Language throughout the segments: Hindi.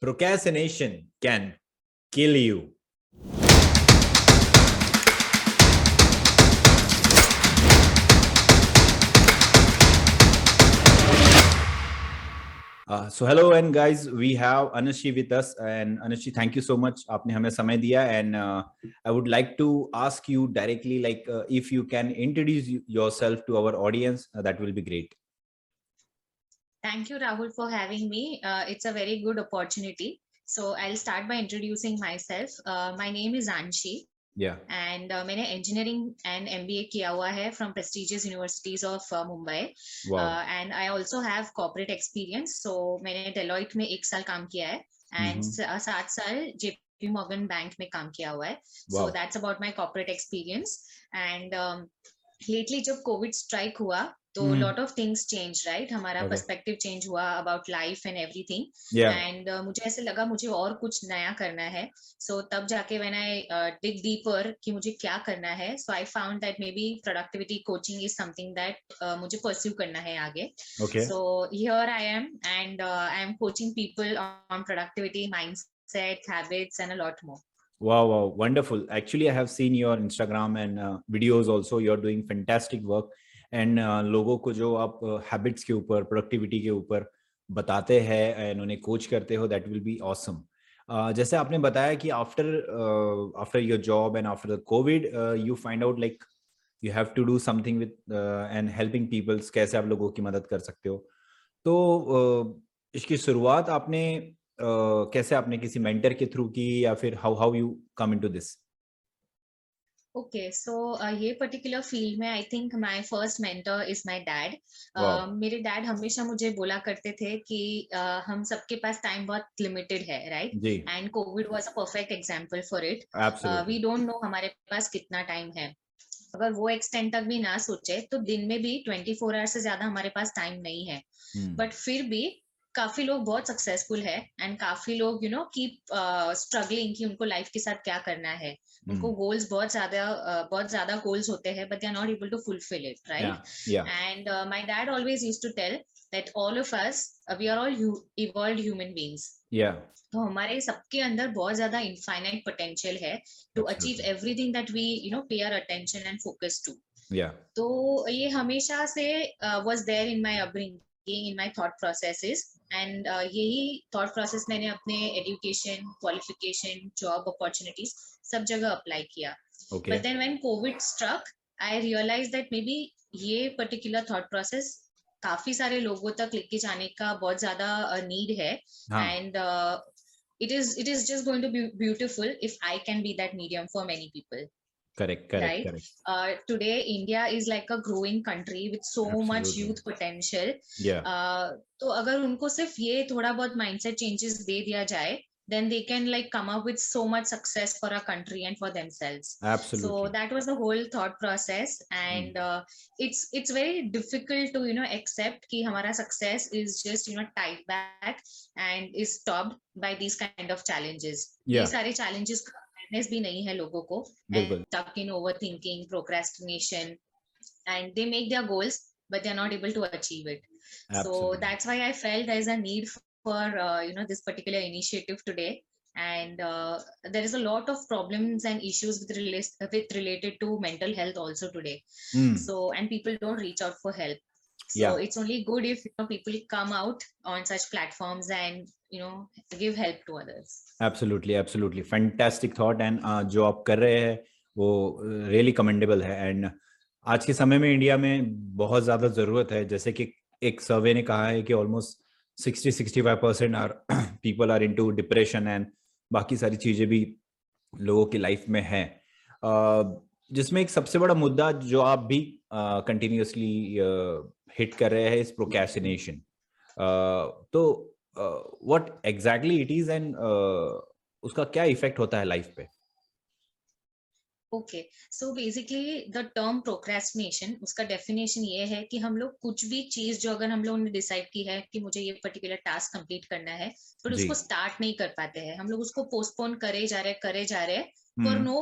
procrastination can kill you. Uh, so hello and guys we have anushi with us. And anushi thank you so much. Aapne hame samay diya. And uh, i would like to ask you directly like uh, if you can introduce yourself to our audience that will be great. Thank you, Rahul, for having me. Uh, it's a very good opportunity. So I'll start by introducing myself. Uh, my name is Anshi Yeah. and uh, मैंने engineering and MBA किया हुआ है from prestigious universities of uh, Mumbai. Wow. Uh, and I also have corporate experience. So मैंने Deloitte में एक साल काम किया है and Mhm. स- uh, सात साल JP Morgan Bank में काम किया हुआ है. So Wow. that's about my corporate experience. And um, lately जब COVID strike हुआ तो lot of things change right हमारा पर्सपेक्टिव okay. चेंज हुआ about life and everything and मुझे ऐसे लगा मुझे और कुछ नया करना है सो so, तब जाके व्हेन आई डिग डीपर कि मुझे क्या करना है so I found that maybe productivity coaching is something that मुझे परस्यू करना है आगे so here I am and I am coaching people on productivity mindset habits and lot more Wow, wow, wonderful. Actually, I have seen your Instagram and uh, videos also. You're doing fantastic work. Uh, लोगों को जो आप हैबिट्स के ऊपर प्रोडक्टिविटी के ऊपर बताते हैं एंड उन्हें कोच करते हो दैट विल बी ऑसम जैसे आपने बताया कि after after your job and after the COVID you find out like you have to do something with and helping peoples कैसे आप लोगों की मदद कर सकते हो? तो uh, इसकी शुरुआत आपने uh, कैसे आपने किसी मेंटर के थ्रू की या फिर how how you come into this okay so uh, ये पर्टिकुलर फ़ील्ड में I think my first mentor is my dad मेरे डैड हमेशा मुझे बोला करते थे कि uh, हम सबके पास टाइम बहुत लिमिटेड है right and COVID was a perfect example for it we don't know हमारे पास कितना टाइम है। अगर वो एक्सटेंड तक भी ना सोचे तो दिन में भी ट्वेंटी फोर आवर्स से ज़्यादा हमारे पास टाइम नहीं है। हम्म। But hmm. फिर भी काफ़ी लोग बहुत सक्सेसफुल है एंड काफ़ी लोग यू नो कीप स्ट्रगलिंग कि उनको लाइफ के साथ क्या करना है। उनको गोल्स बहुत ज़्यादा uh, बहुत ज़्यादा गोल्स होते हैं but they are not able to fulfil it right always used to tell that all of us uh, we are all hu- evolved human beings. Yeah. तो हमारे सबके अंदर बहुत ज़्यादा इनफाइनाइट पोटेंशियल है to achieve everything that we you know pay our attention and focus to तो ये हमेशा से was there in my upbringing in my thought processes and यही थॉट प्रोसेस मैंने अपने एजुकेशन क्वालिफिकेशन जॉब अपॉर्चुनिटीज़ सब जगह अप्लाई किया okay But then when COVID struck, I realized that maybe ये particular thought process काफ़ी सारे लोगों तक लेके जाने का बहुत ज़्यादा नीड है हाँ and uh, it is it is just going to be beautiful if I can be that medium for many people. correct correct right. correct Uh, today India is like a growing country with so much Absolutely. youth potential. yeah Uh, तो अगर उनको सिर्फ ये थोड़ा बहुत mindset changes दे दिया जाए then they can like come up with so much success for our country and for themselves. absolutely so that was the whole thought process and uh, it's it's very difficult to you know accept कि हमारा success is just you know tied back and is stopped by these kind of challenges ये yeah सारे challenges का awareness भी नहीं है लोगों को बिल्कुल and stuck in overthinking procrastination and they make their goals but they're not able to achieve it so absolutely that's why i felt there's a need for uh, you know this particular initiative today and uh, there is a lot of problems and issues with, rela- with related to mental health also today Hmm. so and people don't reach out for help so Yeah. it's only good if you know, people come out on such platforms and you know give help to others. Absolutely absolutely fantastic thought and जो आप कर रहे हैं, वो रियली कमेंडेबल है. एंड आज के समय में इंडिया में बहुत ज़्यादा ज़रूरत है. जैसे कि एक सर्वे ने कहा है कि almost 60 65 percent are people are into depression and बाकी सारी चीज़ें भी लोगों की लाइफ में है. जिसमें एक सबसे बड़ा मुद्दा जो आप भी कंटिन्यूअसली हिट कर रहे हैं इस प्रोकेस्टिनेशन तो what exactly it is and उसका क्या इफ़ेक्ट होता है लाइफ पे? Okay so basically the term procrastination उसका डेफिनेशन ये है कि हम लोग कुछ भी चीज़ जो अगर हम लोगों ने डिसाइड की है कि मुझे ये पर्टिकुलर टास्क कंप्लीट करना है बट उसको स्टार्ट नहीं कर पाते हैं। हम लोग उसको पोस्टपोन करे जा रहे करे जा रहे for no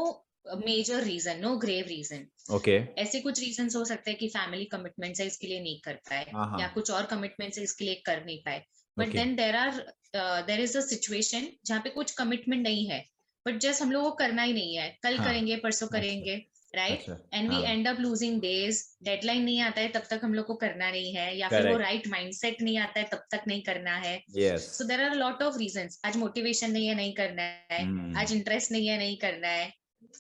major reason no grave reason okay ऐसे कुछ रीजन हो सकते हैं कि फैमिली कमिटमेंट है इसके लिए नहीं कर पाए हाँ, हाँ। या कुछ और कमिटमेंट है इसके लिए कर नहीं पाए। But then there are there is a situation जहाँ पे कुछ कमिटमेंट नहीं है। बट जस्ट हम लोग को करना ही नहीं है। कल हाँ, करेंगे परसों अच्छा, करेंगे right and we end up losing days deadline नहीं आता है तब तक हम लोग को करना नहीं है। या फिर वो. राइट माइंडसेट नहीं आता है तब तक नहीं करना है। So there are lot of reason आज मोटिवेशन नहीं है नहीं करना है। हम्म, आज इंटरेस्ट नहीं है नहीं करना है।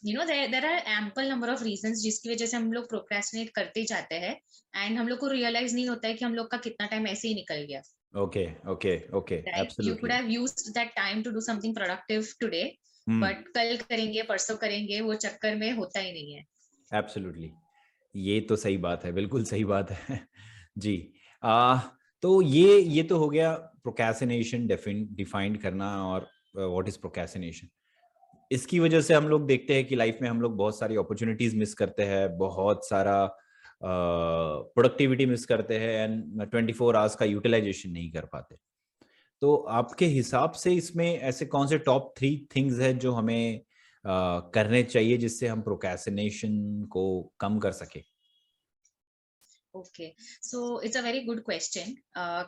You know there are ample number of reason जिसकी वजह से हम लोग प्रोक्रेस्टिनेट करते जाते हैं। एंड हम लोग को रियलाइज़ नहीं होता है कि हम लोग का कितना टाइम ऐसे ही निकल गया। Okay, okay, okay, right? You could have used that time to do something productive today Hmm, but कल करेंगे परसों करेंगे वो चक्कर में होता ही नहीं है। Absolutely. ये तो सही बात है बिल्कुल सही बात है। जी आ, तो ये ये तो हो गया प्रोकैसिनेशन डिफाइन करना और व्हाट इज़ प्रोकैसिनेशन इसकी वजह से हम लोग देखते हैं कि लाइफ में हम लोग बहुत सारी अपॉर्चुनिटीज़ मिस करते हैं बहुत सारा प्रोडक्टिविटी मिस करते हैं एंड ट्वेंटी फोर आवर्स का यूटिलाइजेशन नहीं कर पाते। तो आपके हिसाब से इसमें ऐसे कौन से टॉप थ्री थिंग्स है जो हमें uh, करने चाहिए जिससे हम प्रोकैसिनेशन को कम कर सके? Okay so it's a very good question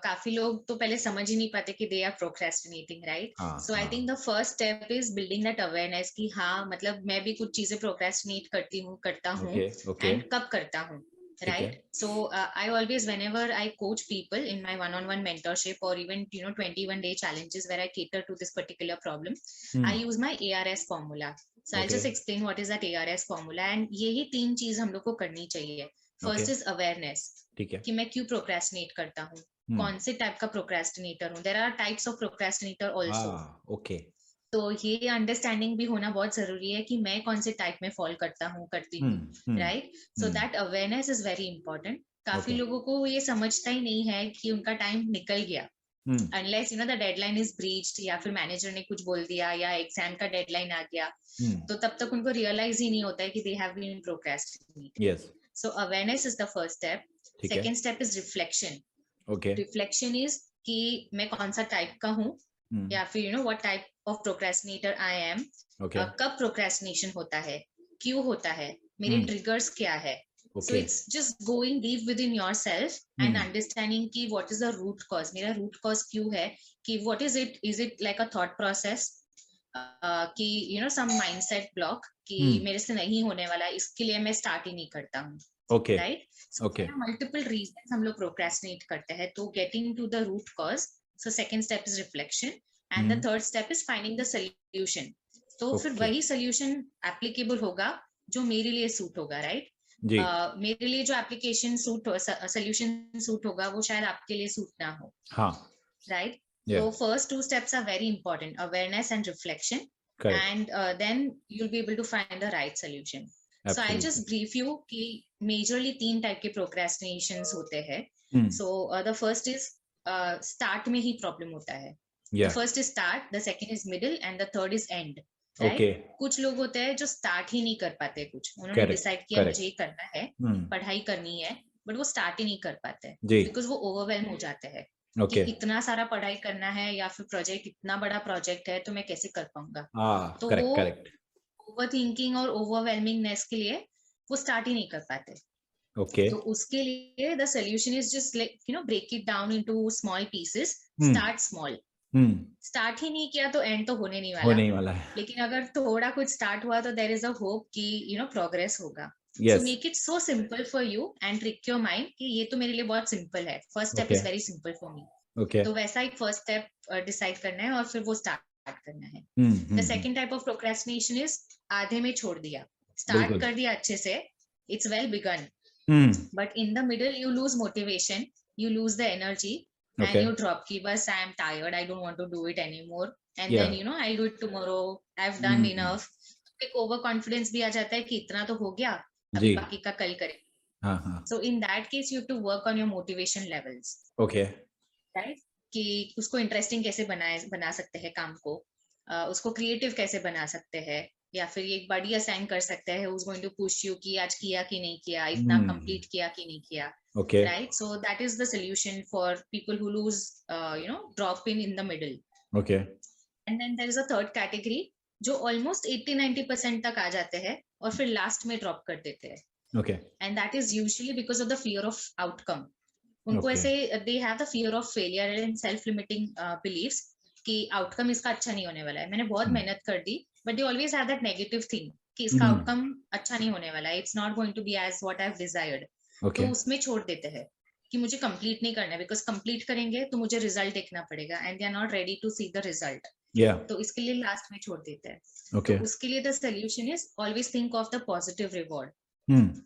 काफ़ी लोग तो पहले समझ ही नहीं पाते कि they are procrastinating right so I think the first step is building that awareness कि हाँ मतलब मैं भी कुछ चीज़ें प्रोक्रेस्टिनेट करती हूँ करता हूँ ओके ओके एंड कब करता है। Right so uh, i always whenever i coach people in my one-on-one mentorship or even you know 21 day challenges where i cater to this particular problem hmm. i hmm use my ars formula so okay. i'll just explain what is that ars formula and यही तीन चीज़ हम लोग को करनी चाहिए ओके फ़र्स्ट इज़ अवेयरनेस ठीक है कि मैं क्यों प्रोक्रेस्टिनेट करता हूँ हम्म कौन से टाइप का प्रोक्रेस्टिनेटर हूँ there are types of procrastinator also हाँ ओके तो ये अंडरस्टैंडिंग भी होना बहुत ज़रूरी है कि मैं कौन से टाइप में फॉल करता हूँ करती हूँ right so that awareness is very important काफ़ी ओके लोगों को ये समझता ही नहीं है कि उनका टाइम निकल गया। Unless you know the deadline is breached या फिर मैनेजर ने कुछ बोल दिया या एग्ज़ाम का डेडलाइन आ गया हम्म। तो तब तक उनको रियलाइज़ ही नहीं होता है कि they have been procrastinating so awareness is the first step second step is reflection okay reflection is कि मैं कौन सा टाइप का हूँ हम्म। या फिर you know what type of procrastinator I am कब प्रोक्रेस्टिनेशन होता है क्यों होता है मेरे हम्म ट्रिगर्स क्या है so okay it's just going deep within yourself and hmm understanding ki what is the root cause मेरा root cause क्यों है कि what is it is it like a thought process uh, कि you know some mindset block कि हम्म मेरे से नहीं होने वाला इसके लिए मैं start ही नहीं करता हूँ okay right okay there are हम लोग procrastinate करते हैं तो getting to the root cause so second step is reflection and the third step is finding the solution तो फिर वही सोल्यूशन एप्लीकेबल होगा जो मेरे लिए सूट होगा राइट right? uh, मेरे लिए जो एप्लीकेशन सूट सोल्यूशन सूट होगा वो शायद आपके लिए सूट ना हो। राइट तो first two steps are very important awareness and reflection and then you'll be able to find the right solution so I just brief you की मेजरली तीन टाइप के प्रोग्रेस्टिनेशन होते हैं। So the first is start में ही प्रॉब्लम होता है। या the first is start the second is middle and the third is end right? कुछ लोग होते हैं जो स्टार्ट ही नहीं कर पाते कुछ। उन्होंने डिसाइड किया मुझे ये करना है हम्म। पढ़ाई करनी है बट वो स्टार्ट ही नहीं कर पाते बिकॉज़ वो ओवरवेलम हो जाते हैं कि इतना सारा पढ़ाई करना है या फिर प्रोजेक्ट इतना बड़ा प्रोजेक्ट है तो मैं कैसे कर पाऊँगा? हाँ तो करेक्ट वो ओवर थिंकिंग और ओवरवेलमिंगनेस के लिए वो स्टार्ट ही नहीं कर पाते। ओके तो उसके लिए the solution is just like you know break it down into small pieces start small start ही नहीं किया तो एंड तो होने नहीं हो वाला नहीं वाला है। लेकिन अगर थोड़ा कुछ स्टार्ट हुआ तो देर इज़ अ होप कि यू नो प्रोग्रेस होगा। Make it so simple for you and trick your mind कि ये तो मेरे लिए बहुत सिंपल है। First step is very simple for me okay तो वैसा एक फ़र्स्ट स्टेप डिसाइड करना है और फिर वो स्टार्ट करना है। हम्म the hmm second type of procrastination is आधे में छोड़ दिया। स्टार्ट कर दिया अच्छे से। It's well begun hmm. But in the middle you lose motivation you lose the energy okay you drop की बस I am tired I don't want to do it anymore and या then you know I do it tomorrow I have done hmm enough एक ओवर कॉन्फिडेंस भी आ जाता है कि इतना तो हो गया जी। बाकी का कल करें। So in that case you to work on your motivation levels okay right कि उसको इंटरेस्टिंग कैसे बनाए बना सकते हैं काम को? uh, उसको क्रिएटिव कैसे बना सकते हैं? या फिर एक बड़ी असाइन कर सकता है उस गोइंग टू पुश यू कि आज किया कि नहीं किया इतना कंप्लीट hmm. किया कि नहीं किया right so that is the solution for people who lose you know drop in in the middle okay and then there is a third category जो ऑलमोस्ट 80 90% तक आ जाते हैं और फिर लास्ट में ड्रॉप कर देते हैं। Okay and that is usually because of the fear of outcome उनको okay. ऐसे they have the fear of failure and self limiting beliefs कि आउटकम इसका अच्छा नहीं होने वाला है। मैंने बहुत hmm. मेहनत कर दी but they always have that negative thing कि इसका हम्म। आउटकम अच्छा नहीं होने वाला है। It's not going to be as what I have desired तो उसमें छोड़ देते हैं कि मुझे कंप्लीट नहीं करना है बिकॉज़ कंप्लीट करेंगे तो मुझे रिज़ल्ट देखना पड़ेगा and they are not ready to see the result तो इसके लिए लास्ट में छोड़ देते हैं। ओके तो उसके लिए the solution is always think of the positive reward hmm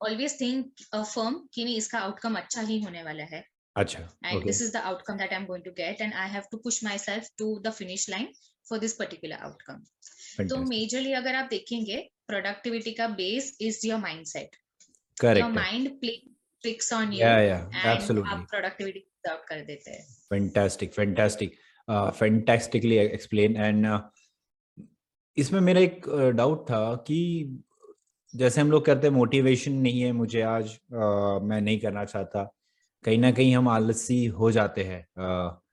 always think a firm कि नहीं इसका आउटकम अच्छा ही होने वाला है। अच्छा and okay this is the outcome that i'm going to get and i have to push myself to the finish line for this particular outcome. तो मेजरली अगर आप देखेंगे प्रोडक्टिविटी का base is your mindset your correct mind play tricks on you आप प्रोडक्टिविटी कर देते हैं. Fantastic fantastic fantastically explain and इसमें मेरा एक डाउट था कि जैसे हम लोग करते हैं मोटिवेशन नहीं है मुझे आज uh, मैं नहीं करना चाहता। कहीं ना कहीं हम आलसी हो जाते हैं uh,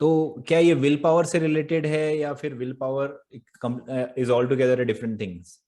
तो क्या ये विल पावर से रिलेटेड है या फिर will power is all together different things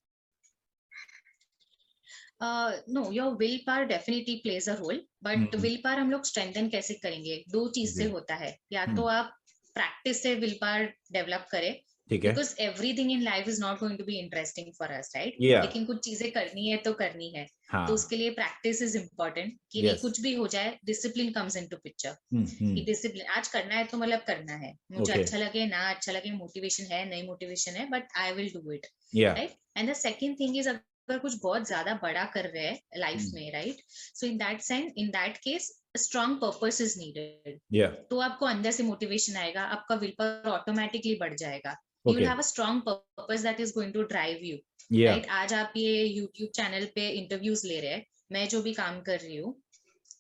no your will power definitely plays a role but. Will power हम लोग स्ट्रेंथन कैसे करेंगे दो चीज़ से होता है या हम्म। तो आप प्रैक्टिस से विल पावर डेवलप करें ठीक है। Because everything in life is not going to be interesting for us right लेकिन कुछ चीज़ें करनी है तो करनी है। हाँ। तो उसके लिए प्रैक्टिस इज़ इम्पोर्टेंट कि Yes. कुछ भी हो जाए discipline comes into picture hmm, hmm, कि डिसिप्लिन आज करना है तो मतलब करना है। मुझे Okay. अच्छा लगे ना अच्छा लगे मोटिवेशन है नहीं मोटिवेशन है but I will do it right and the second thing is अगर कुछ बहुत ज़्यादा बड़ा कर रहे हैं लाइफ Hmm. में right so in that sense in that case strong purpose is needed तो आपको अंदर से मोटिवेशन आएगा आपका विल पावर ऑटोमेटिकली बढ़ जाएगा। You will have a strong purpose that is going to drive you yeah right आज आप ये यूट्यूब चैनल पे इंटरव्यूज़ ले रहे हैं मैं जो भी काम कर रही हूँ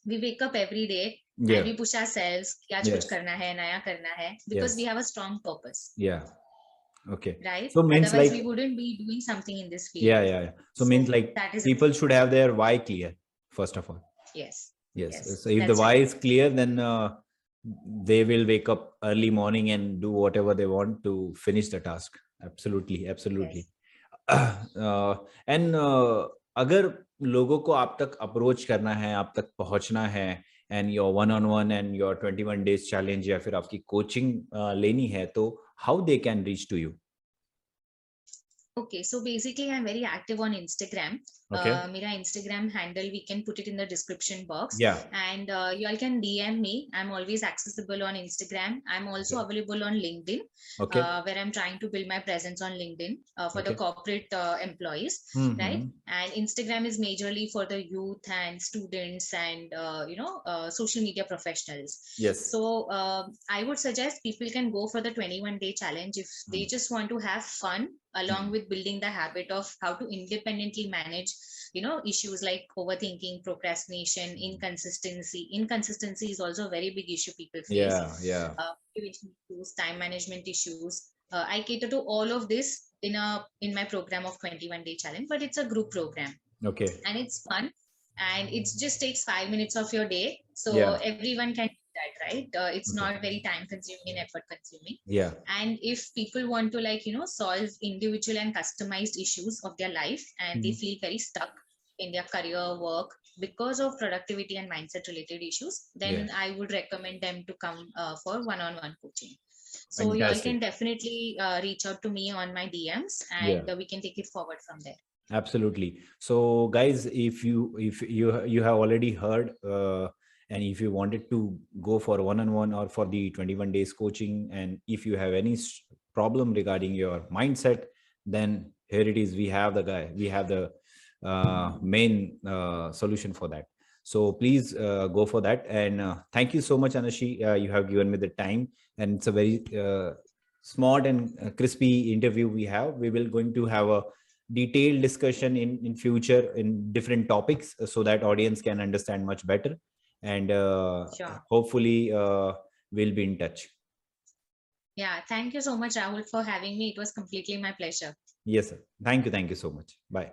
we wake up every day and we push ourselves कि आज. कुछ करना है नया करना है because. We have a strong purpose yeah okay right So means otherwise like- we wouldn't be doing something in this field yeah yeah, yeah. so so means like that is people should have their why clear first of all yes yes, Yes, so if the why right. is clear then uh, they will wake up early morning and do whatever they want to finish the task absolutely absolutely uh, and uh, अगर लोगों को आप तक अप्रोच करना है आप तक पहुँचना है and your one on one and your twenty one days challenge या फिर आपकी कोचिंग लेनी है तो how they can reach to you okay so basically i'm very active on instagram. Okay. Uh, mera instagram handle we can put it in the description box. Yeah. And uh, you all can dm me. I'm always accessible on instagram. I'm also Okay. available on linkedin okay. uh, where i'm trying to build my presence on linkedin uh, for the corporate uh, employees Mhm. right? And instagram is majorly for the youth and students and uh, you know uh, social media professionals. Yes. So i would suggest people can go for the 21 day challenge if they Mm. just want to have fun along with building the habit of how to independently manage you know issues like overthinking procrastination inconsistency. Inconsistency is also a very big issue people face. Yeah yeah. Uh, issues, time management issues. Uh, I cater to all of this in a in my program of 21 day challenge, but it's a group program. Okay. And it's fun and it just takes five minutes of your day, so Yeah. everyone can right? Uh, it's Okay. not very time consuming and effort consuming. yeah And if people want to like you know solve individual and customized issues of their life and they Mhm. feel very stuck in their career work because of productivity and mindset related issues then Yeah. i would recommend them to come uh, for one-on-one coaching so you all can definitely uh, reach out to me on my dms and Yeah. uh, we can take it forward from there absolutely so guys if you if you you have already heard uh, and if you wanted to go for one-on-one or for the 21 days coaching and if you have any problem regarding your mindset then here it is we have the guy we have the uh, main uh, solution for that. So please uh, go for that. And uh, thank you so much anashi. Uh, you have given me the time and it's a very uh, smart and crispy interview we have. We will going to have a detailed discussion in in future in different topics so that audience can understand much better and uh, Sure. hopefully uh, we'll be in touch. Yeah thank you so much rahul for having me. It was completely my pleasure. Yes sir. Thank you thank you so much. Bye